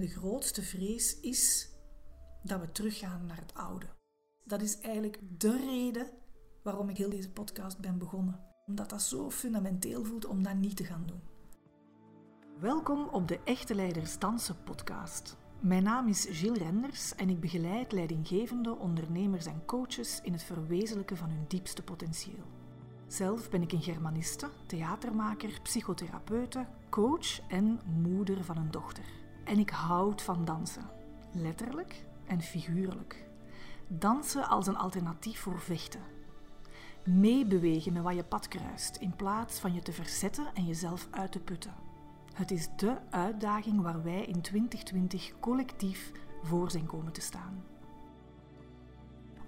de grootste vrees is dat we teruggaan naar het oude. Dat is eigenlijk de reden waarom ik heel deze podcast ben begonnen. Omdat dat zo fundamenteel voelt om dat niet te gaan doen. Welkom op de Echte Leiders Dansen podcast. Mijn naam is Gilles Renders en ik begeleid leidinggevende ondernemers en coaches in het verwezenlijken van hun diepste potentieel. Zelf ben ik een Germaniste, theatermaker, psychotherapeute, coach en moeder van een dochter. En ik houd van dansen, letterlijk en figuurlijk. Dansen als een alternatief voor vechten. Meebewegen met wat je pad kruist, in plaats van je te verzetten en jezelf uit te putten. Het is de uitdaging waar wij in 2020 collectief voor zijn komen te staan.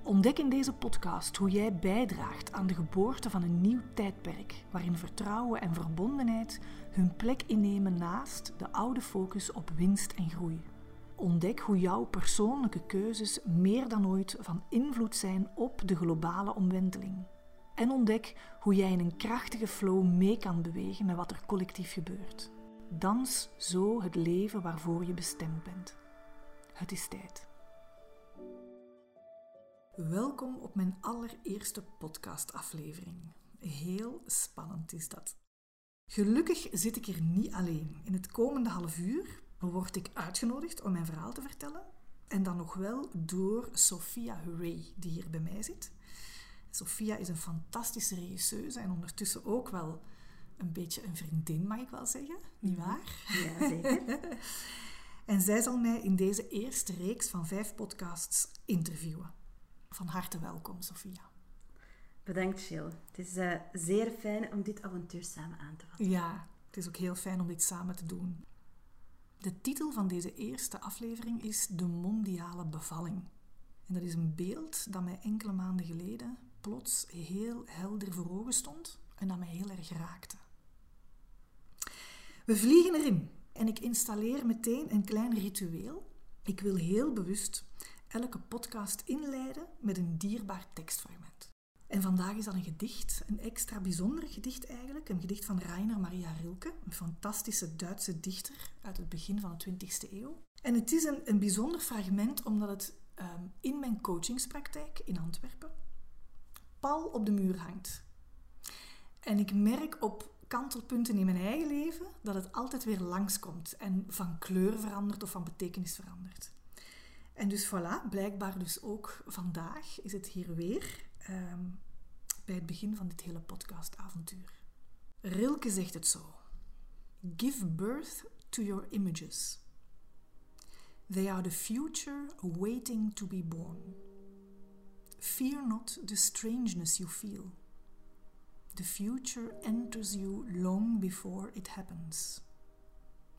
Ontdek in deze podcast hoe jij bijdraagt aan de geboorte van een nieuw tijdperk, waarin vertrouwen en verbondenheid hun plek innemen naast de oude focus op winst en groei. Ontdek hoe jouw persoonlijke keuzes meer dan ooit van invloed zijn op de globale omwenteling. En ontdek hoe jij in een krachtige flow mee kan bewegen met wat er collectief gebeurt. Dans zo het leven waarvoor je bestemd bent. Het is tijd. Welkom op mijn allereerste podcastaflevering. Heel spannend is dat. Gelukkig zit ik er niet alleen. In het komende half uur word ik uitgenodigd om mijn verhaal te vertellen. En dan nog wel door Sophia Hurray, die hier bij mij zit. Sophia is een fantastische regisseuse en ondertussen ook wel een beetje een vriendin, mag ik wel zeggen. Niet mhm. waar? Ja, zeker. en zij zal mij in deze eerste reeks van vijf podcasts interviewen. Van harte welkom, Sophia. Bedankt, Jill. Het is uh, zeer fijn om dit avontuur samen aan te vatten. Ja, het is ook heel fijn om dit samen te doen. De titel van deze eerste aflevering is De Mondiale Bevalling. En dat is een beeld dat mij enkele maanden geleden plots heel helder voor ogen stond en dat mij heel erg raakte. We vliegen erin en ik installeer meteen een klein ritueel. Ik wil heel bewust elke podcast inleiden met een dierbaar tekstfragment. En vandaag is dat een gedicht, een extra bijzonder gedicht eigenlijk, een gedicht van Rainer Maria Rilke, een fantastische Duitse dichter uit het begin van de 20e eeuw. En het is een, een bijzonder fragment omdat het ehm, in mijn coachingspraktijk in Antwerpen pal op de muur hangt. En ik merk op kantelpunten in mijn eigen leven dat het altijd weer langskomt en van kleur verandert of van betekenis verandert. En dus voilà, blijkbaar dus ook vandaag is het hier weer ehm, bij het begin van dit hele podcastavontuur. Rilke zegt het zo: Give birth to your images. They are the future waiting to be born. Fear not the strangeness you feel. The future enters you long before it happens.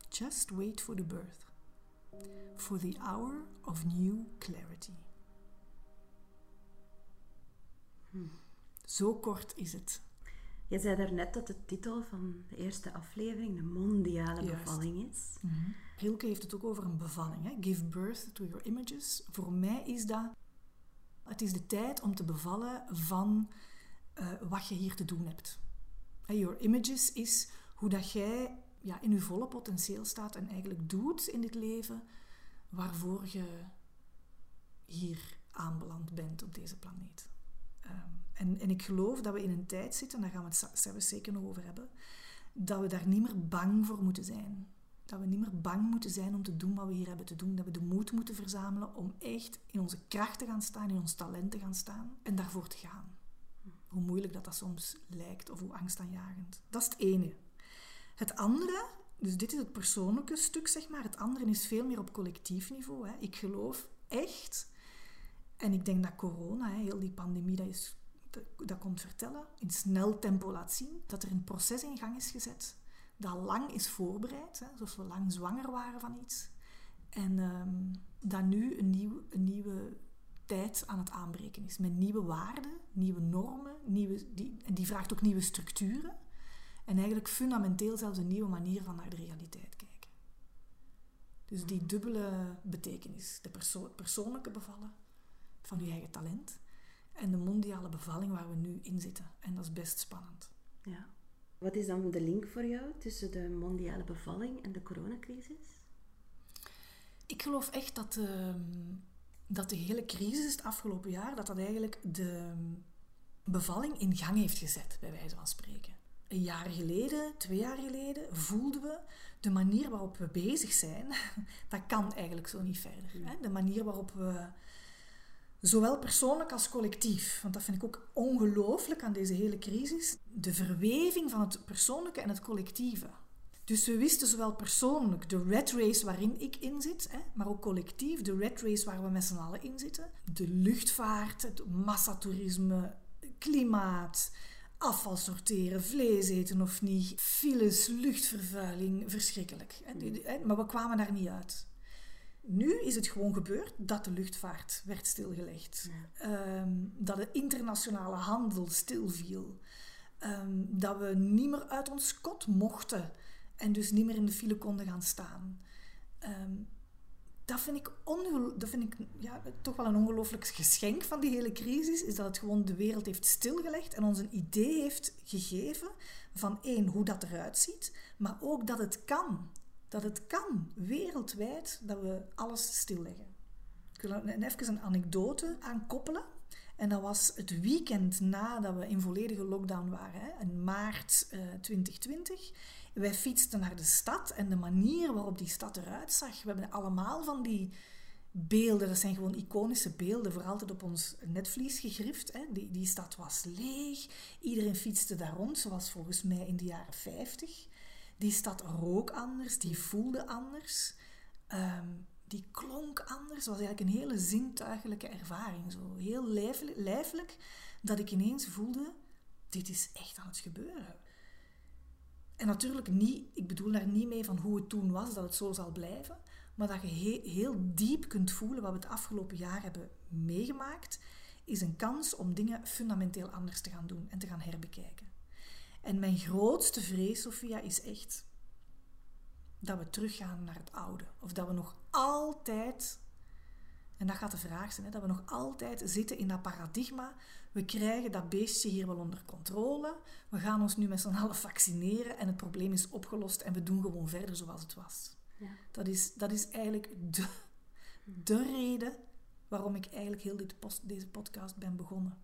Just wait for the birth for the hour of new clarity. Hmm. Zo kort is het. Je zei daarnet dat de titel van de eerste aflevering de mondiale bevalling is. Mm Rilke heeft het ook over een bevalling. Hè? Give birth to your images. Voor mij is dat... Het is de tijd om te bevallen van uh, wat je hier te doen hebt. Your images is hoe dat jij ja, in je volle potentieel staat en eigenlijk doet in dit leven waarvoor je hier aanbeland bent op deze planeet. Ehm, en, en ik geloof dat we in een tijd zitten, daar gaan we het zelfs zeker nog over hebben, dat we daar niet meer bang voor moeten zijn. Dat we niet meer bang moeten zijn om te doen wat we hier hebben te doen. Dat we de moed moeten verzamelen om echt in onze kracht te gaan staan, in ons talent te gaan staan en daarvoor te gaan. Hoe moeilijk dat, dat soms lijkt of hoe angstaanjagend. Dat is het ene. Het andere, dus dit is het persoonlijke stuk, zeg maar. Het andere is veel meer op collectief niveau. Hè. Ik geloof echt, en ik denk dat corona, hè, heel die pandemie, dat, is, dat komt vertellen, in snel tempo laat zien, dat er een proces in gang is gezet dat lang is voorbereid, hè, zoals we lang zwanger waren van iets. En um, dat nu een, nieuw, nieuwe tijd aan het aanbreken is. Met nieuwe waarden, nieuwe normen, nieuwe, die, en die vraagt ook nieuwe structuren. En eigenlijk fundamenteel zelfs een nieuwe manier van naar de realiteit kijken. Dus die dubbele betekenis. De perso persoonlijke bevallen van je eigen talent. En de mondiale bevalling waar we nu in zitten. En dat is best spannend. Ja. Wat is dan de link voor jou tussen de mondiale bevalling en de coronacrisis? ik geloof echt dat, ehm, dat de hele crisis het afgelopen jaar, dat dat eigenlijk de bevalling in gang heeft gezet, bij wijze van spreken. Een jaar geleden, twee jaar geleden, voelden we de manier waarop we bezig zijn, dat kan eigenlijk zo niet verder. Hè? De manier waarop we, zowel persoonlijk als collectief, want dat vind ik ook ongelooflijk aan deze hele crisis, de verweving van het persoonlijke en het collectieve. Dus we wisten zowel persoonlijk de red race waarin ik in zit, hè, maar ook collectief de red race waar we met z'n allen in zitten. De luchtvaart, het massatoerisme, klimaat, afval sorteren, vlees eten of niet, files, luchtvervuiling, verschrikkelijk. Maar we kwamen daar niet uit. Nu is het gewoon gebeurd dat de luchtvaart werd stilgelegd. Ehm, dat de internationale handel stilviel. Um, dat we niet meer uit ons kot mochten en dus niet meer in de file konden gaan staan. Ehm, dat vind ik, dat vind ik ja, toch wel een ongelooflijk geschenk van die hele crisis. Is dat het gewoon de wereld heeft stilgelegd en ons een idee heeft gegeven van één, hoe dat eruit ziet. Maar ook dat het kan. Dat het kan, wereldwijd, dat we alles stilleggen. Ik wil even een anekdote aankoppelen. En dat was het weekend nadat we in volledige lockdown waren, hè, in maart uh, eh, 2020. Wij fietsten naar de stad en de manier waarop die stad eruit zag. We hebben allemaal van die beelden, dat zijn gewoon iconische beelden, voor altijd op ons netvlies gegrift. Hè. Die, die stad was leeg, iedereen fietste daar rond, zoals volgens mij in de jaren 50. Die stad rook anders, die voelde anders, ehm, die klonk anders. Het was eigenlijk een hele zintuigelijke ervaring, zo heel lijfelijk, dat ik ineens voelde, dit is echt aan het gebeuren. En natuurlijk niet, ik bedoel daar niet mee van hoe het toen was, dat het zo zal blijven, maar dat je heel diep kunt voelen wat we het afgelopen jaar hebben meegemaakt, is een kans om dingen fundamenteel anders te gaan doen en te gaan herbekijken. En mijn grootste vrees, Sophia, is echt dat we teruggaan naar het oude. Of dat we nog altijd, en dat gaat de vraag zijn, hè, dat we nog altijd zitten in dat paradigma we krijgen dat beestje hier wel onder controle. We gaan ons nu met z'n allen vaccineren en het probleem is opgelost en we doen gewoon verder zoals het was. Ja. Dat, is, dat is eigenlijk de, de reden waarom ik eigenlijk heel dit post, deze podcast ben begonnen.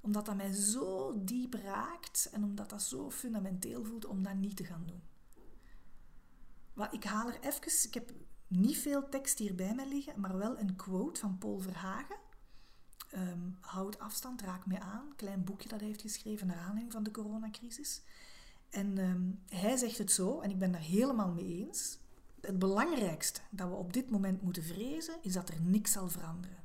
Omdat dat mij zo diep raakt en omdat dat zo fundamenteel voelt om dat niet te gaan doen. Maar ik haal er even, ik heb niet veel tekst hier bij mij liggen, maar wel een quote van Paul Verhagen um, Houd afstand, raak me aan. Klein boekje dat hij heeft geschreven naar aanleiding van de coronacrisis. En ehm, hij zegt het zo, en ik ben daar helemaal mee eens. Het belangrijkste dat we op dit moment moeten vrezen, is dat er niks zal veranderen.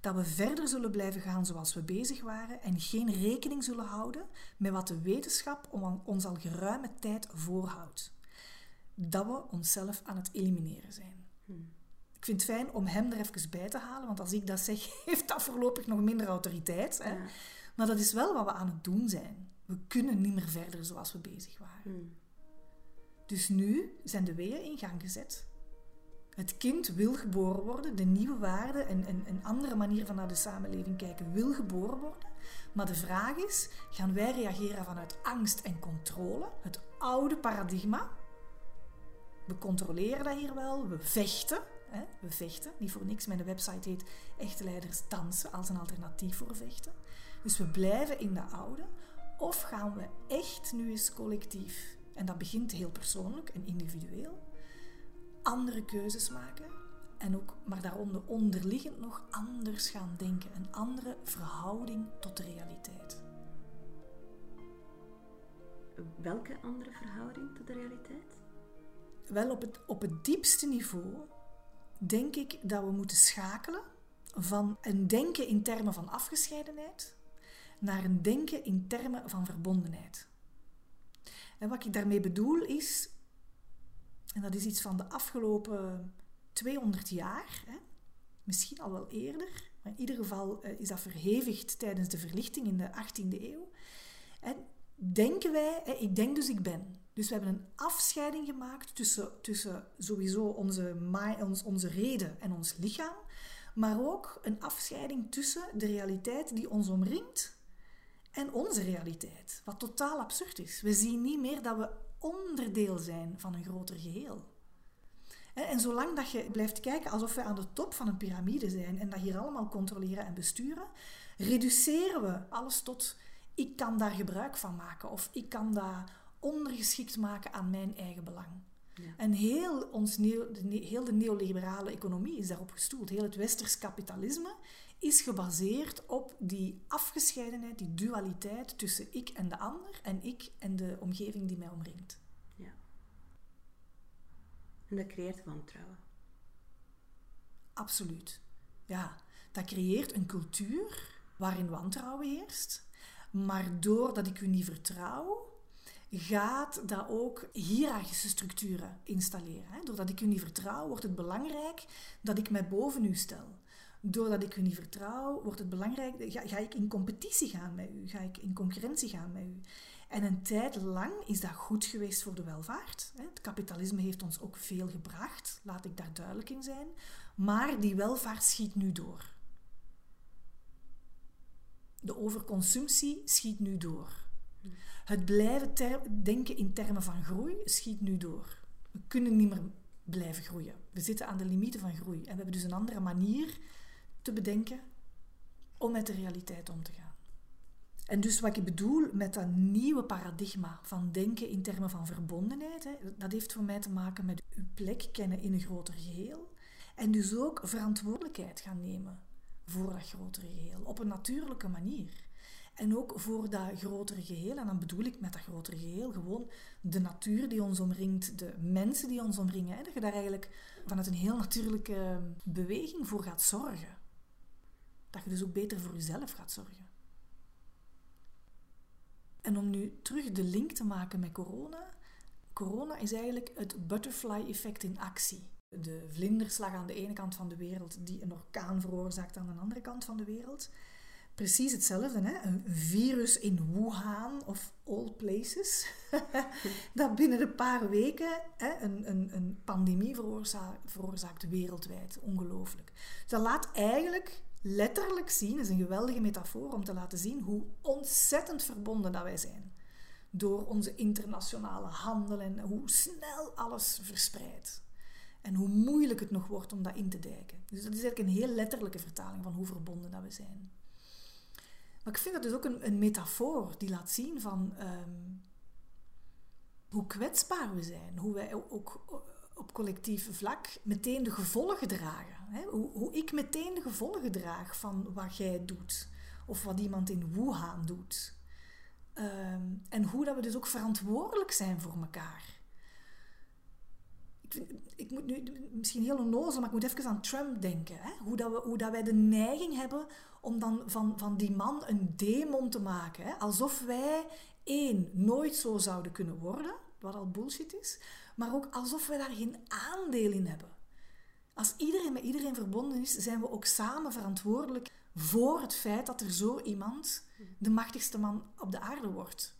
Dat we verder zullen blijven gaan zoals we bezig waren en geen rekening zullen houden met wat de wetenschap ons al geruime tijd voorhoudt. Dat we onszelf aan het elimineren zijn. Hmm. Ik vind het fijn om hem er even bij te halen, want als ik dat zeg, heeft dat voorlopig nog minder autoriteit. Hè? Maar dat is wel wat we aan het doen zijn. We kunnen niet meer verder zoals we bezig waren. Hmm. Dus nu zijn de weeën in gang gezet. Het kind wil geboren worden, de nieuwe waarden en een andere manier van naar de samenleving kijken wil geboren worden. Maar de vraag is, gaan wij reageren vanuit angst en controle, het oude paradigma? We controleren dat hier wel, we vechten, Hè? We vechten. Niet voor niks. Mijn website heet Echte Leiders Dansen als een alternatief voor vechten. Dus we blijven in de oude. Of gaan we echt nu eens collectief, en dat begint heel persoonlijk en individueel, andere keuzes maken. En ook, maar daaronder onderliggend nog anders gaan denken. Een andere verhouding tot de realiteit. Welke andere verhouding tot de realiteit? Wel, op het, op het diepste niveau denk ik dat we moeten schakelen van een denken in termen van afgescheidenheid naar een denken in termen van verbondenheid. En wat ik daarmee bedoel is, en dat is iets van de afgelopen 200 jaar, hè, misschien al wel eerder, maar in ieder geval eh, is dat verhevigd tijdens de verlichting in de 18e eeuw. En denken wij, ik denk dus ik ben. Dus we hebben een afscheiding gemaakt tussen, tussen sowieso onze, ons, onze reden en ons lichaam, maar ook een afscheiding tussen de realiteit die ons omringt en onze realiteit. Wat totaal absurd is. We zien niet meer dat we onderdeel zijn van een groter geheel. En zolang dat je blijft kijken alsof we aan de top van een piramide zijn en dat hier allemaal controleren en besturen, reduceren we alles tot ik kan daar gebruik van maken of ik kan dat ondergeschikt maken aan mijn eigen belang. Ja. En heel, ons neo, de, heel de neoliberale economie is daarop gestoeld. Heel het westers kapitalisme is gebaseerd op die afgescheidenheid, die dualiteit tussen ik en de ander en ik en de omgeving die mij omringt. Ja. En dat creëert wantrouwen. Absoluut. Ja, dat creëert een cultuur waarin wantrouwen heerst. Maar doordat ik u niet vertrouw, gaat dat ook hiërarchische structuren installeren. Doordat ik u niet vertrouw, wordt het belangrijk dat ik mij boven u stel. Doordat ik u niet vertrouw, wordt het belangrijk, ga, ga ik in competitie gaan met u, ga ik in concurrentie gaan met u. En een tijd lang is dat goed geweest voor de welvaart. Het kapitalisme heeft ons ook veel gebracht, laat ik daar duidelijk in zijn. Maar die welvaart schiet nu door. De overconsumptie schiet nu door. Het blijven denken in termen van groei schiet nu door. We kunnen niet meer blijven groeien. We zitten aan de limieten van groei. En we hebben dus een andere manier te bedenken om met de realiteit om te gaan. En dus wat ik bedoel met dat nieuwe paradigma van denken in termen van verbondenheid, hè, dat heeft voor mij te maken met uw plek kennen in een groter geheel. En dus ook verantwoordelijkheid gaan nemen voor dat grotere geheel, op een natuurlijke manier. En ook voor dat grotere geheel, en dan bedoel ik met dat grotere geheel gewoon de natuur die ons omringt, de mensen die ons omringen, hè, dat je daar eigenlijk vanuit een heel natuurlijke beweging voor gaat zorgen. Dat je dus ook beter voor jezelf gaat zorgen. En om nu terug de link te maken met corona. Corona is eigenlijk het butterfly-effect in actie. De vlinderslag aan de ene kant van de wereld die een orkaan veroorzaakt aan de andere kant van de wereld. Precies hetzelfde, hè? een virus in Wuhan of all places, dat binnen een paar weken hè, een, een, een pandemie veroorzaakt, wereldwijd. Ongelooflijk. Dat laat eigenlijk letterlijk zien, is een geweldige metafoor om te laten zien hoe ontzettend verbonden dat wij zijn. Door onze internationale handel en hoe snel alles verspreidt. En hoe moeilijk het nog wordt om dat in te dijken. Dus dat is eigenlijk een heel letterlijke vertaling van hoe verbonden dat we zijn. Maar ik vind dat dus ook een, een metafoor die laat zien van ehm, hoe kwetsbaar we zijn. Hoe wij ook op collectief vlak meteen de gevolgen dragen. Hè? Hoe, hoe, ik meteen de gevolgen draag van wat jij doet. Of wat iemand in Wuhan doet. Ehm, en hoe dat we dus ook verantwoordelijk zijn voor elkaar. Ik, ik moet nu misschien heel onnozel, maar ik moet even aan Trump denken. Hè? Hoe, dat we, hoe dat wij de neiging hebben om dan van, van die man een demon te maken. Alsof wij één, nooit zo zouden kunnen worden, wat al bullshit is maar ook alsof we daar geen aandeel in hebben. Als iedereen met iedereen verbonden is, zijn we ook samen verantwoordelijk voor het feit dat er zo iemand de machtigste man op de aarde wordt.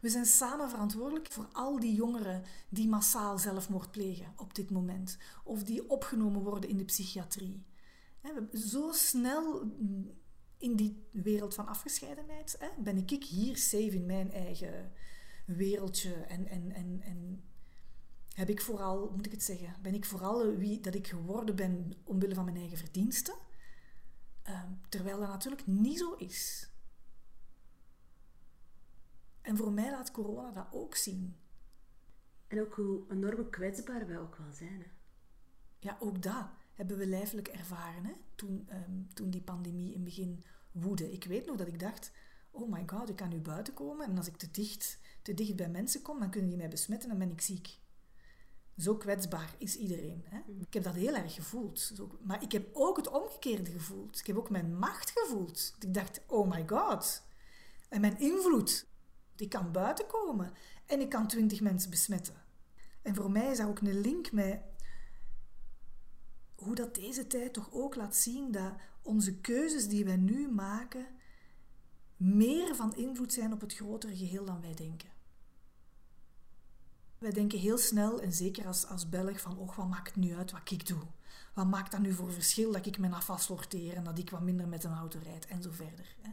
We zijn samen verantwoordelijk voor al die jongeren die massaal zelfmoord plegen op dit moment, of die opgenomen worden in de psychiatrie. Zo snel in die wereld van afgescheidenheid ben ik hier safe in mijn eigen wereldje en, en, en, en heb ik vooral, moet ik het zeggen, ben ik vooral wie dat ik geworden ben omwille van mijn eigen verdiensten. Ehm, terwijl dat natuurlijk niet zo is. En voor mij laat corona dat ook zien. En ook hoe enorm kwetsbaar wij ook wel zijn. Hè? Ja, ook dat hebben we lijfelijk ervaren hè? Toen, ehm, toen die pandemie in het begin woedde. Ik weet nog dat ik dacht, oh my god, ik kan nu buiten komen en als ik te dicht, te dicht bij mensen kom, dan kunnen die mij besmetten en ben ik ziek. Zo kwetsbaar is iedereen. Hè? Mm. Ik heb dat heel erg gevoeld. Maar ik heb ook het omgekeerde gevoeld. Ik heb ook mijn macht gevoeld. Ik dacht, oh my god. En mijn invloed. Die kan buiten komen. En ik kan twintig mensen besmetten. En voor mij is daar ook een link met hoe dat deze tijd toch ook laat zien dat onze keuzes die wij nu maken meer van invloed zijn op het grotere geheel dan wij denken. Wij denken heel snel, en zeker als, als Belg, van oh, wat maakt het nu uit wat ik doe? Wat maakt dat nu voor verschil dat ik mijn afval sorteer en dat ik wat minder met een auto rijd en zo verder. Hè?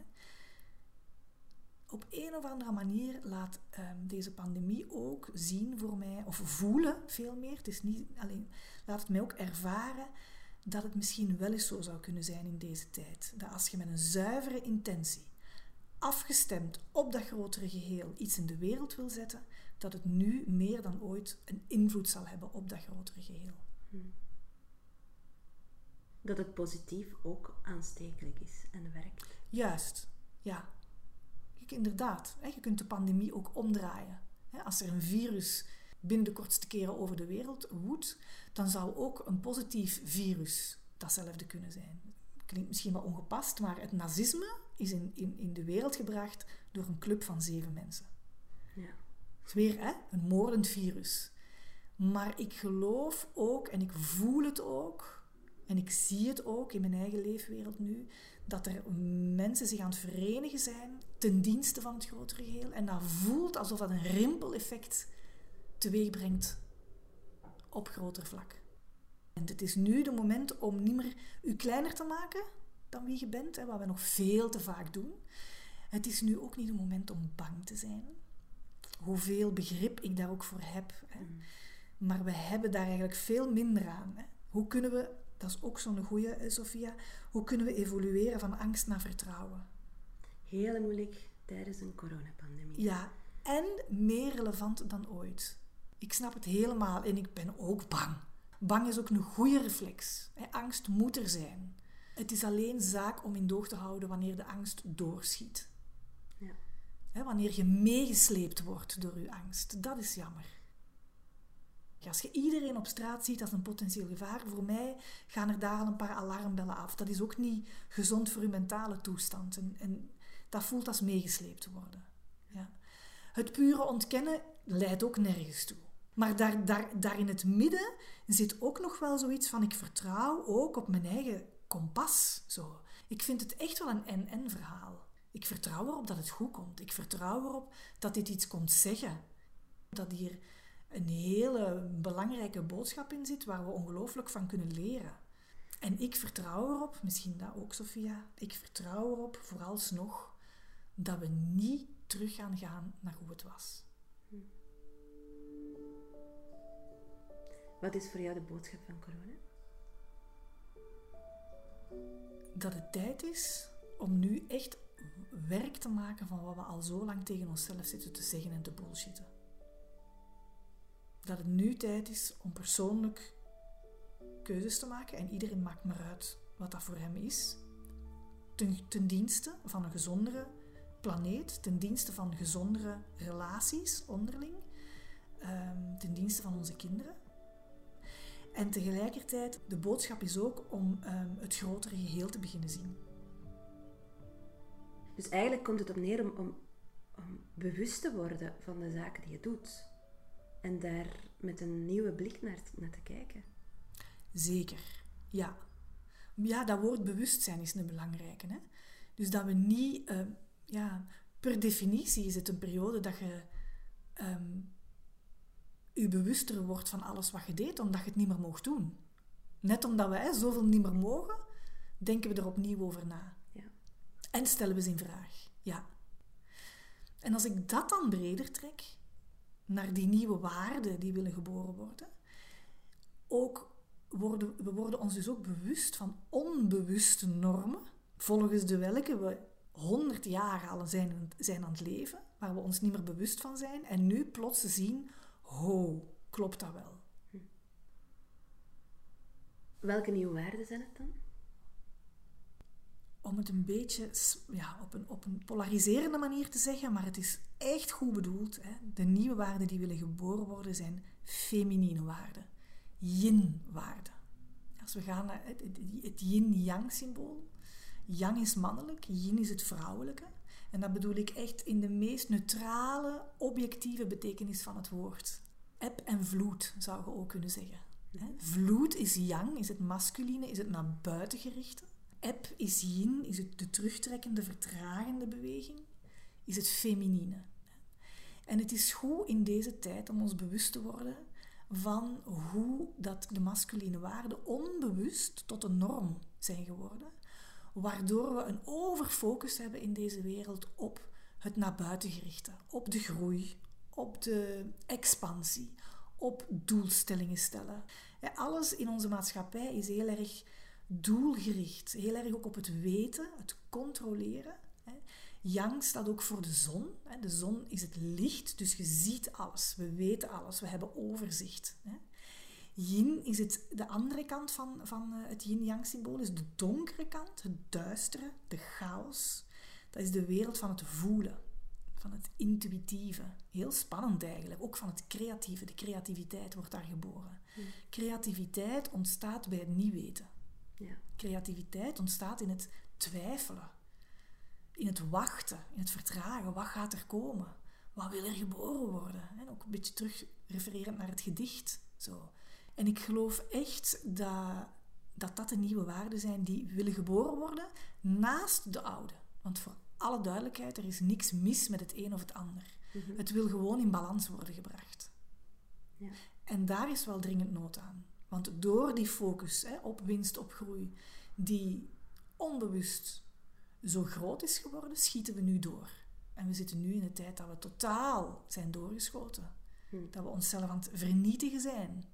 Op een of andere manier laat ehm, deze pandemie ook zien voor mij, of voelen veel meer. Het is niet alleen, laat het mij ook ervaren dat het misschien wel eens zo zou kunnen zijn in deze tijd. Dat als je met een zuivere intentie, afgestemd op dat grotere geheel, iets in de wereld wil zetten, dat het nu meer dan ooit een invloed zal hebben op dat grotere geheel. Hmm. Dat het positief ook aanstekelijk is en werkt. Juist, ja. Inderdaad, je kunt de pandemie ook omdraaien. Als er een virus binnen de kortste keren over de wereld woedt, dan zou ook een positief virus datzelfde kunnen zijn. Klinkt misschien wel ongepast, maar het nazisme is in, in, in de wereld gebracht door een club van zeven mensen. Ja. Het is weer hè, een moordend virus. Maar ik geloof ook en ik voel het ook, en ik zie het ook in mijn eigen leefwereld nu, dat er mensen zich aan het verenigen zijn ten dienste van het grotere geheel. En dat voelt alsof dat een rimpeleffect teweeg brengt op groter vlak. En het is nu de moment om niet meer u kleiner te maken dan wie je bent, hè, wat we nog veel te vaak doen. Het is nu ook niet het moment om bang te zijn. Hoeveel begrip ik daar ook voor heb. Hè. Mm. Maar we hebben daar eigenlijk veel minder aan. Hè. Hoe kunnen we, dat is ook zo'n goede, Sophia, hoe kunnen we evolueren van angst naar vertrouwen? Heel moeilijk tijdens een coronapandemie. Ja, en meer relevant dan ooit. Ik snap het helemaal en ik ben ook bang. Bang is ook een goede reflex. Angst moet er zijn. Het is alleen zaak om in doog te houden wanneer de angst doorschiet. Ja. Wanneer je meegesleept wordt door je angst. Dat is jammer. Als je iedereen op straat ziet als een potentieel gevaar, voor mij gaan er daar al een paar alarmbellen af. Dat is ook niet gezond voor je mentale toestand. En, en dat voelt als meegesleept te worden. Ja. Het pure ontkennen leidt ook nergens toe. Maar daar, daar, daar in het midden zit ook nog wel zoiets van: ik vertrouw ook op mijn eigen kompas. Zo. Ik vind het echt wel een en-en verhaal. Ik vertrouw erop dat het goed komt. Ik vertrouw erop dat dit iets komt zeggen. Dat hier een hele belangrijke boodschap in zit waar we ongelooflijk van kunnen leren. En ik vertrouw erop, misschien dat ook Sophia, ik vertrouw erop vooralsnog dat we niet terug gaan gaan naar hoe het was. Wat is voor jou de boodschap van corona? Dat het tijd is om nu echt werk te maken van wat we al zo lang tegen onszelf zitten te zeggen en te bullshitten. Dat het nu tijd is om persoonlijk keuzes te maken en iedereen maakt maar uit wat dat voor hem is. Ten, dienste van een gezondere planeet, ten dienste van gezondere relaties onderling, um, ten dienste van onze kinderen. En tegelijkertijd, de boodschap is ook om um, het grotere geheel te beginnen zien. Dus eigenlijk komt het op neer om, om, bewust te worden van de zaken die je doet. En daar met een nieuwe blik naar, naar te kijken. Zeker, ja. Ja, dat woord bewustzijn is een belangrijke. Hè? Dus dat we niet... Uh, ja, per definitie is het een periode dat je... Um, je bewuster wordt van alles wat je deed, omdat je het niet meer mocht doen. Net omdat we hè, zoveel niet meer mogen, denken we er opnieuw over na. Ja. En stellen we ze in vraag. Ja. En als ik dat dan breder trek, naar die nieuwe waarden die willen geboren worden, ook worden, we worden ons dus ook bewust van onbewuste normen, volgens de welke we honderd jaar al zijn, zijn aan het leven, waar we ons niet meer bewust van zijn, en nu plots zien ho, klopt dat wel? Welke nieuwe waarden zijn het dan? Om het een beetje ja, op, een, op een polariserende manier te zeggen, maar het is echt goed bedoeld. Hè? De nieuwe waarden die willen geboren worden zijn feminine waarden, yin-waarden. Als we gaan naar het, het yin-yang symbool. Yang is mannelijk, yin is het vrouwelijke. En dat bedoel ik echt in de meest neutrale, objectieve betekenis van het woord. Eb en vloed zou je ook kunnen zeggen. Vloed is yang, is het masculine, is het naar buiten gerichte. Eb is yin, is het de terugtrekkende, vertragende beweging, is het feminine. En het is goed in deze tijd om ons bewust te worden van hoe dat de masculine waarden onbewust tot een norm zijn geworden waardoor we een overfocus hebben in deze wereld op het naar buiten gerichte, op de groei, op de expansie, op doelstellingen stellen. Alles in onze maatschappij is heel erg doelgericht, heel erg ook op het weten, het controleren. Yang staat ook voor de zon. De zon is het licht, dus je ziet alles, we weten alles, we hebben overzicht. Yin is het, de andere kant van, van eh, het yin-yang-symbool, is de donkere kant, het duistere, de chaos. Dat is de wereld van het voelen, van het intuïtieve. Heel spannend eigenlijk, ook van het creatieve. De creativiteit wordt daar geboren. Creativiteit ontstaat bij het niet weten. Ja. Creativiteit ontstaat in het twijfelen, in het wachten, in het vertragen. Wat gaat er komen? Wat wil er geboren worden? En ook een beetje terug refererend naar het gedicht. Zo. En ik geloof echt dat, dat dat de nieuwe waarden zijn die willen geboren worden naast de oude. Want voor alle duidelijkheid, er is niks mis met het een of het ander. Mhm. Het wil gewoon in balans worden gebracht. Ja. En daar is wel dringend nood aan. Want door die focus hè, op winst, op groei, die onbewust zo groot is geworden, schieten we nu door. En we zitten nu in een tijd dat we totaal zijn doorgeschoten. Hm. Dat we onszelf aan het vernietigen zijn.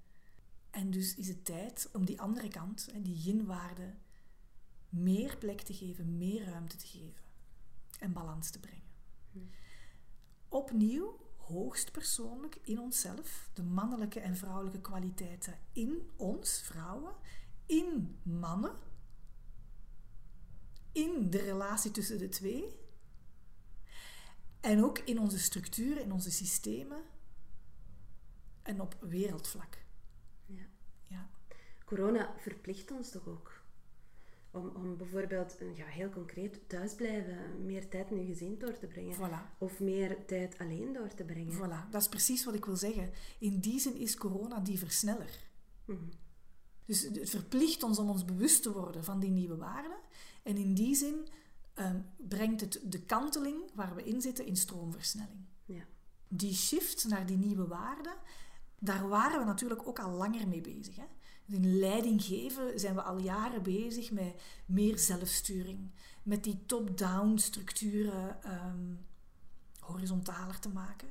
En dus is het tijd om die andere kant, die yin-waarde, meer plek te geven, meer ruimte te geven en balans te brengen. Hm. Opnieuw, hoogst persoonlijk in onszelf, de mannelijke en vrouwelijke kwaliteiten in ons, vrouwen, in mannen, in de relatie tussen de twee en ook in onze structuren, in onze systemen en op wereldvlak. Ja. ja. Corona verplicht ons toch ook om, om bijvoorbeeld, ja, heel concreet, thuis blijven, meer tijd in je gezin door te brengen. Voilà. Of meer tijd alleen door te brengen. Voilà, dat is precies wat ik wil zeggen. In die zin is corona die versneller. Mhm. Dus het verplicht ons om ons bewust te worden van die nieuwe waarden. En in die zin ehm, brengt het de kanteling waar we in zitten in stroomversnelling. Ja. Die shift naar die nieuwe waarden, daar waren we natuurlijk ook al langer mee bezig. Hè? In leiding geven zijn we al jaren bezig met meer zelfsturing. Met die top-down structuren um, horizontaler te maken.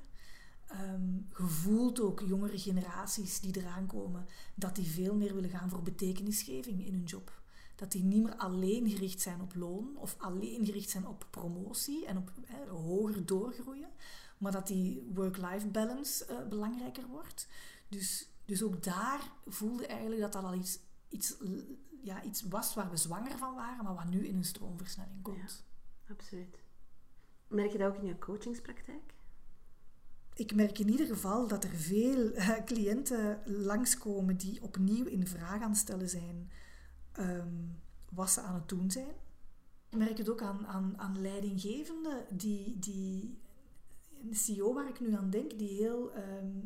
Um, gevoeld ook jongere generaties die eraan komen, dat die veel meer willen gaan voor betekenisgeving in hun job. Dat die niet meer alleen gericht zijn op loon of alleen gericht zijn op promotie en op hoger doorgroeien, maar dat die work-life balance uh, belangrijker wordt. Dus dus ook daar voelde eigenlijk dat dat al iets, iets, ja, iets was waar we zwanger van waren, maar wat nu in een stroomversnelling komt. Ja, absoluut. Merk je dat ook in je coachingspraktijk? Ik merk in ieder geval dat er veel uh, cliënten langskomen die opnieuw in vraag aan het stellen zijn um, wat ze aan het doen zijn. Ik merk het ook aan, aan, aan leidinggevenden, die, die, een CEO waar ik nu aan denk, die heel ehm,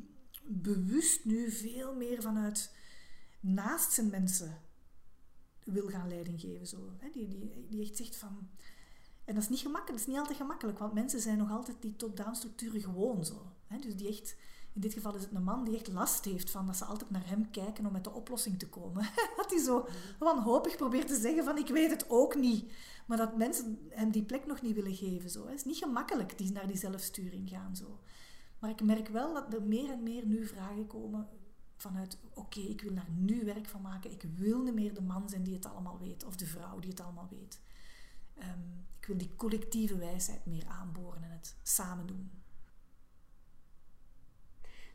bewust nu veel meer vanuit naast zijn mensen wil gaan leiding geven. Zo. Die, die, die echt zegt van... En dat is niet gemakkelijk, dat is niet altijd gemakkelijk, want mensen zijn nog altijd die top-down structuren gewoon zo. Dus die echt, in dit geval is het een man die echt last heeft van dat ze altijd naar hem kijken om met de oplossing te komen. dat hij zo wanhopig probeert te zeggen van ik weet het ook niet. Maar dat mensen hem die plek nog niet willen geven. Zo. Het is niet gemakkelijk die naar die zelfsturing gaan. Zo. Maar ik merk wel dat er meer en meer nu vragen komen vanuit, oké, ik wil daar nu werk van maken. Ik wil niet meer de man zijn die het allemaal weet, of de vrouw die het allemaal weet. Ehm, ik wil die collectieve wijsheid meer aanboren en het samen doen.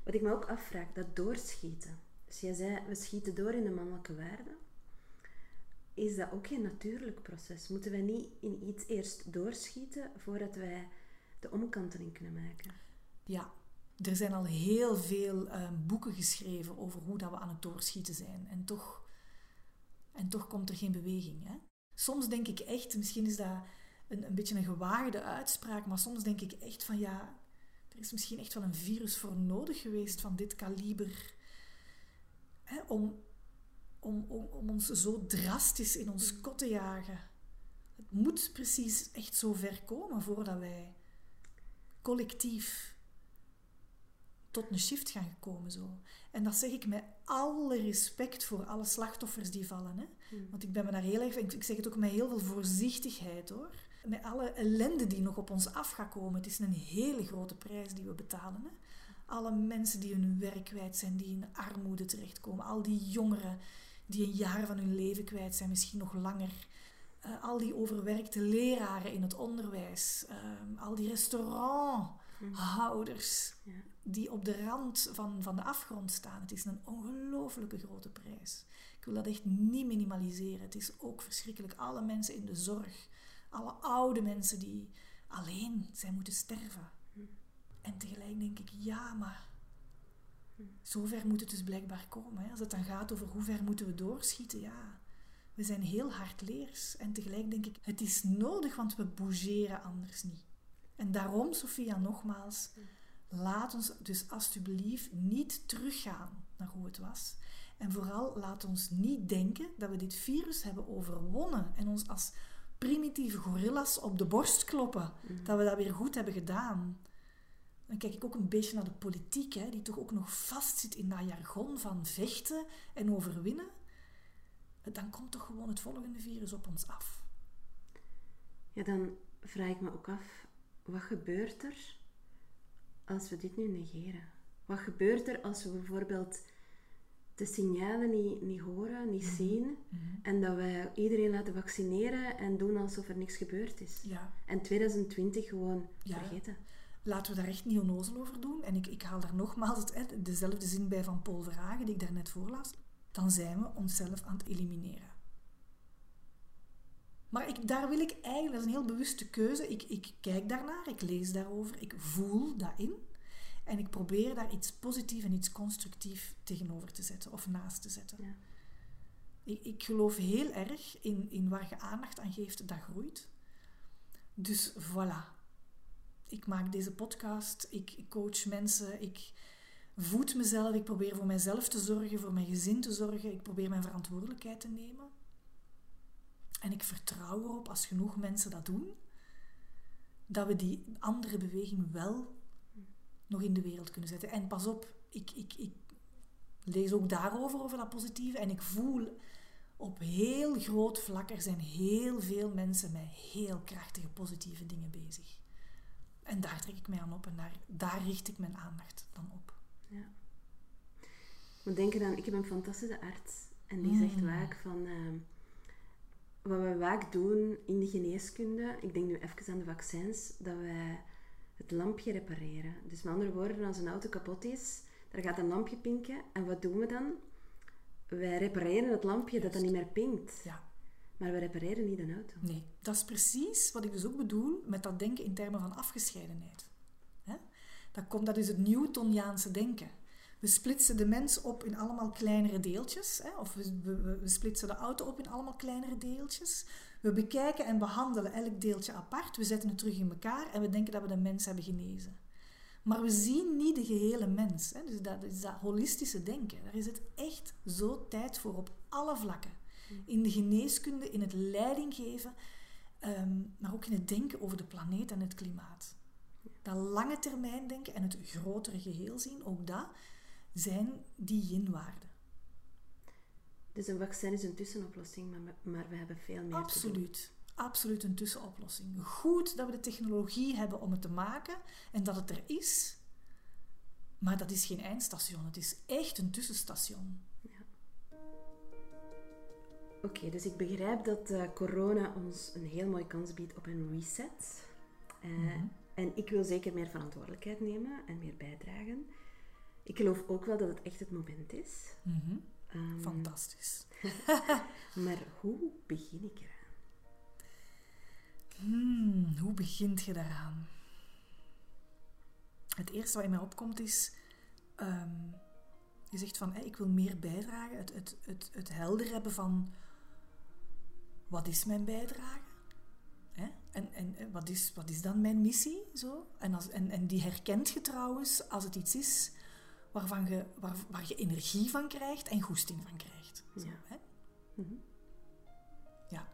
Wat ik me ook afvraag, dat doorschieten. Dus jij zei, we schieten door in de mannelijke waarden. Is dat ook geen natuurlijk proces? Moeten wij niet in iets eerst doorschieten voordat wij de omkanteling kunnen maken? Ja, er zijn al heel veel ehm, boeken geschreven over hoe dat we aan het doorschieten zijn. En toch, en toch komt er geen beweging. Hè? Soms denk ik echt, misschien is dat een, een beetje een gewaagde uitspraak, maar soms denk ik echt van ja, er is misschien echt wel een virus voor nodig geweest van dit kaliber. Hè, om, om, om, om ons zo drastisch in ons kot te jagen. Het moet precies echt zo ver komen voordat wij collectief tot een shift gaan komen zo. En dat zeg ik met alle respect voor alle slachtoffers die vallen. Hè? Hmm. Want ik ben me daar heel erg... Ik zeg het ook met heel veel voorzichtigheid hoor. Met alle ellende die nog op ons af gaat komen. Het is een hele grote prijs die we betalen. Hè? Alle mensen die hun werk kwijt zijn, die in armoede terechtkomen. Al die jongeren die een jaar van hun leven kwijt zijn, misschien nog langer. Uh, al die overwerkte leraren in het onderwijs. Uh, al die restauranthouders Ja. die op de rand van, van de afgrond staan. Het is een ongelooflijke grote prijs. Ik wil dat echt niet minimaliseren. Het is ook verschrikkelijk. Alle mensen in de zorg, alle oude mensen die alleen zijn moeten sterven. En tegelijk denk ik, ja, maar zover moet het dus blijkbaar komen. Hè? Als het dan gaat over hoe ver moeten we doorschieten, ja. We zijn heel hardleers. En tegelijk denk ik, het is nodig, want we bougeren anders niet. En daarom, Sophia, nogmaals, laat ons dus alsjeblieft niet teruggaan naar hoe het was. En vooral laat ons niet denken dat we dit virus hebben overwonnen en ons als primitieve gorillas op de borst kloppen. Dat we dat weer goed hebben gedaan. Dan kijk ik ook een beetje naar de politiek, hè, die toch ook nog vastzit in dat jargon van vechten en overwinnen. Dan komt toch gewoon het volgende virus op ons af. Ja, dan vraag ik me ook af, wat gebeurt er als we dit nu negeren? Wat gebeurt er als we bijvoorbeeld de signalen niet, niet horen, niet zien en dat wij iedereen laten vaccineren en doen alsof er niks gebeurd is? Ja. En 2020 gewoon Ja. vergeten. Laten we daar echt niet onnozel over doen. En ik, ik haal daar nogmaals het, hè, dezelfde zin bij van Paul Verhagen, die ik daarnet voorlas. Dan zijn we onszelf aan het elimineren. Maar ik, daar wil ik eigenlijk, dat is een heel bewuste keuze. Ik, ik kijk daarnaar, ik lees daarover, ik voel daarin. En ik probeer daar iets positiefs en iets constructiefs tegenover te zetten of naast te zetten. Ja. Ik, ik geloof heel erg in, in waar je aandacht aan geeft, dat groeit. Dus voilà. Ik maak deze podcast, ik ik coach mensen, ik voed mezelf, ik probeer voor mijzelf te zorgen, voor mijn gezin te zorgen, ik probeer mijn verantwoordelijkheid te nemen. En ik vertrouw erop, als genoeg mensen dat doen, dat we die andere beweging wel nog in de wereld kunnen zetten. En pas op, ik, ik, ik lees ook daarover, over dat positieve, en ik voel op heel groot vlak, er zijn heel veel mensen met heel krachtige positieve dingen bezig. En daar trek ik mij aan op en daar, daar richt ik mijn aandacht dan op. Ja. Moet denken aan, ik heb een fantastische arts en die Mm. zegt vaak van ehm, wat we vaak doen in de geneeskunde, ik denk nu even aan de vaccins, dat wij het lampje repareren. Dus met andere woorden, als een auto kapot is, er gaat een lampje pinken en wat doen we dan? Wij repareren het lampje dat dan niet meer pinkt. Ja, Maar we repareren niet een auto. nee. Dat is precies wat ik dus ook bedoel met dat denken in termen van afgescheidenheid. Hè? Dat, komt, dat is het Newtoniaanse denken. We splitsen de mens op in allemaal kleinere deeltjes. Hè? Of we, we, we splitsen de auto op in allemaal kleinere deeltjes. We bekijken en behandelen elk deeltje apart. We zetten het terug in elkaar en we denken dat we de mens hebben genezen. Maar we zien niet de gehele mens. Hè? Dus dat is dat holistische denken. Daar is het echt zo tijd voor op alle vlakken. In de geneeskunde, in het leidinggeven, ehm, maar ook in het denken over de planeet en het klimaat. Dat lange termijn denken en het grotere geheel zien, ook dat zijn die yin-waarden. Dus een vaccin is een tussenoplossing, maar, maar we hebben veel meer te doen. Absoluut. Absoluut een tussenoplossing. Goed dat we de technologie hebben om het te maken en dat het er is. Maar dat is geen eindstation. Het is echt een tussenstation. Oké, dus ik begrijp dat eh, corona ons een heel mooie kans biedt op een reset. Eh, Mhm. En ik wil zeker meer verantwoordelijkheid nemen en meer bijdragen. Ik geloof ook wel dat het echt het moment is. Mhm. Ehm, Fantastisch. maar hoe begin ik eraan? Hmm, hoe begint je daaraan? Het eerste wat in mij opkomt is... ehm, je zegt van, ik wil meer bijdragen. Het, het, het, het helder hebben van... Wat is mijn bijdrage? Hè? En, en en wat, is, wat is dan mijn missie? Zo? En, als, en, en die herkent je trouwens als het iets is waarvan je, waar, waar je energie van krijgt en goesting van krijgt. Zo, Ja. hè? Mhm. ja.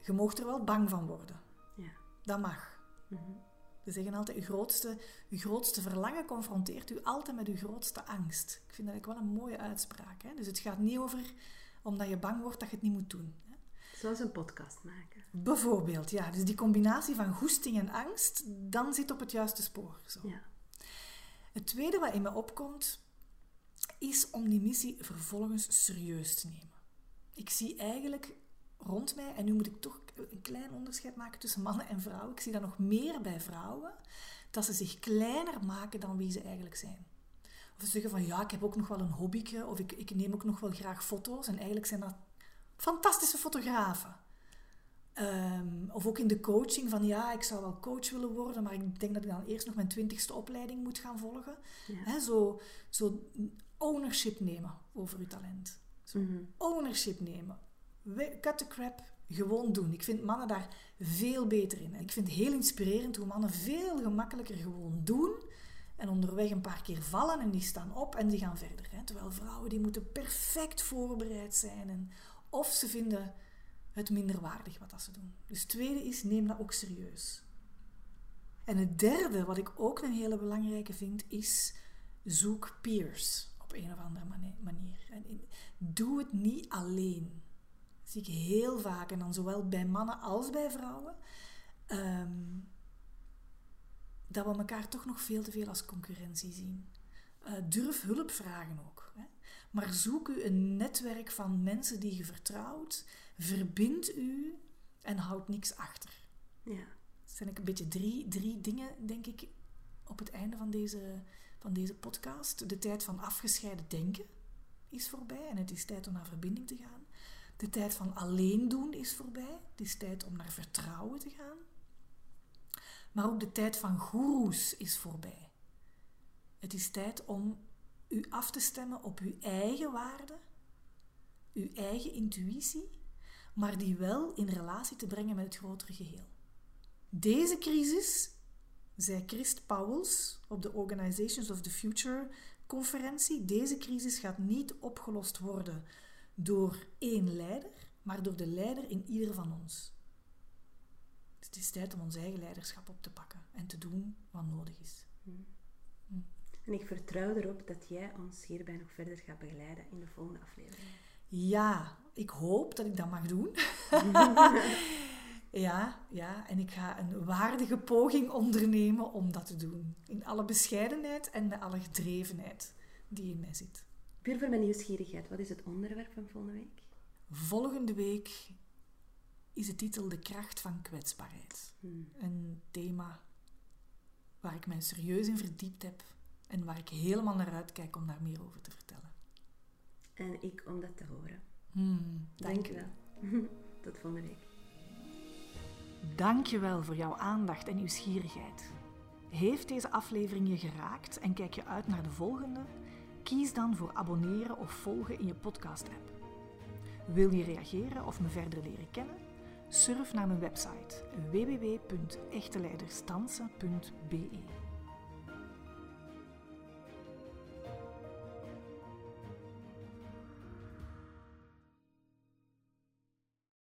Je moogt er wel bang van worden. Ja. Dat mag. Mhm. We zeggen altijd, uw grootste, uw grootste verlangen confronteert u altijd met uw grootste angst. Ik vind dat ook wel een mooie uitspraak. Hè? Dus het gaat niet over omdat je bang wordt dat je het niet moet doen. Hè? Zoals een podcast maken. Bijvoorbeeld, ja. Dus die combinatie van goesting en angst, dan zit op het juiste spoor. Zo. Ja. Het tweede wat in me opkomt, is om die missie vervolgens serieus te nemen. Ik zie eigenlijk rond mij, en nu moet ik toch een klein onderscheid maken tussen mannen en vrouwen. Ik zie dat nog meer bij vrouwen, dat ze zich kleiner maken dan wie ze eigenlijk zijn. Of ze zeggen van ja, ik heb ook nog wel een hobbyke, of ik, ik neem ook nog wel graag foto's. En eigenlijk zijn dat fantastische fotografen. Ehm, of ook in de coaching van ja, ik zou wel coach willen worden, maar ik denk dat ik dan eerst nog mijn twintigste opleiding moet gaan volgen. Ja. zo, zo ownership nemen over uw talent. Zo Mhm. ownership nemen. Cut the crap, gewoon doen. Ik vind mannen daar veel beter in. Ik vind het heel inspirerend hoe mannen veel gemakkelijker gewoon doen en onderweg een paar keer vallen en die staan op en die gaan verder. Hè. Terwijl vrouwen die moeten perfect voorbereid zijn en of ze vinden het minder waardig wat dat ze doen. Dus het tweede is, neem dat ook serieus. En het derde, wat ik ook een hele belangrijke vind, is zoek peers op een of andere mani- manier. En doe het niet alleen. Dat zie ik heel vaak, en dan zowel bij mannen als bij vrouwen, ehm, dat we elkaar toch nog veel te veel als concurrentie zien. Eh, durf hulp vragen ook. Maar zoek u een netwerk van mensen die je vertrouwt, verbind u en houd niks achter. Ja. Dat zijn een beetje drie, drie dingen, denk ik, op het einde van deze, van deze podcast. De tijd van afgescheiden denken is voorbij en het is tijd om naar verbinding te gaan. De tijd van alleen doen is voorbij. Het is tijd om naar vertrouwen te gaan. Maar ook de tijd van goeroes is voorbij. Het is tijd om u af te stemmen op uw eigen waarde, uw eigen intuïtie, maar die wel in relatie te brengen met het grotere geheel. Deze crisis, zei Christ Pauwels op de Organizations of the Future conferentie, deze crisis gaat niet opgelost worden door één leider, maar door de leider in ieder van ons. Het is tijd om ons eigen leiderschap op te pakken en te doen wat nodig is. En ik vertrouw erop dat jij ons hierbij nog verder gaat begeleiden in de volgende aflevering. Ja, ik hoop dat ik dat mag doen. ja, ja, en ik ga een waardige poging ondernemen om dat te doen. In alle bescheidenheid en met alle gedrevenheid die in mij zit. Puur voor mijn nieuwsgierigheid, wat is het onderwerp van volgende week? Volgende week is de titel De kracht van kwetsbaarheid. Hmm. Een thema waar ik mij serieus in verdiept heb en waar ik helemaal naar uitkijk om daar meer over te vertellen. En ik om dat te horen. Hmm, dank je wel. wel. Tot volgende week. Dank je wel voor jouw aandacht en nieuwsgierigheid. Heeft deze aflevering je geraakt en kijk je uit naar de volgende? Kies dan voor abonneren of volgen in je podcast-app. Wil je reageren of me verder leren kennen? Surf naar mijn website www.echteleidersdansen.be.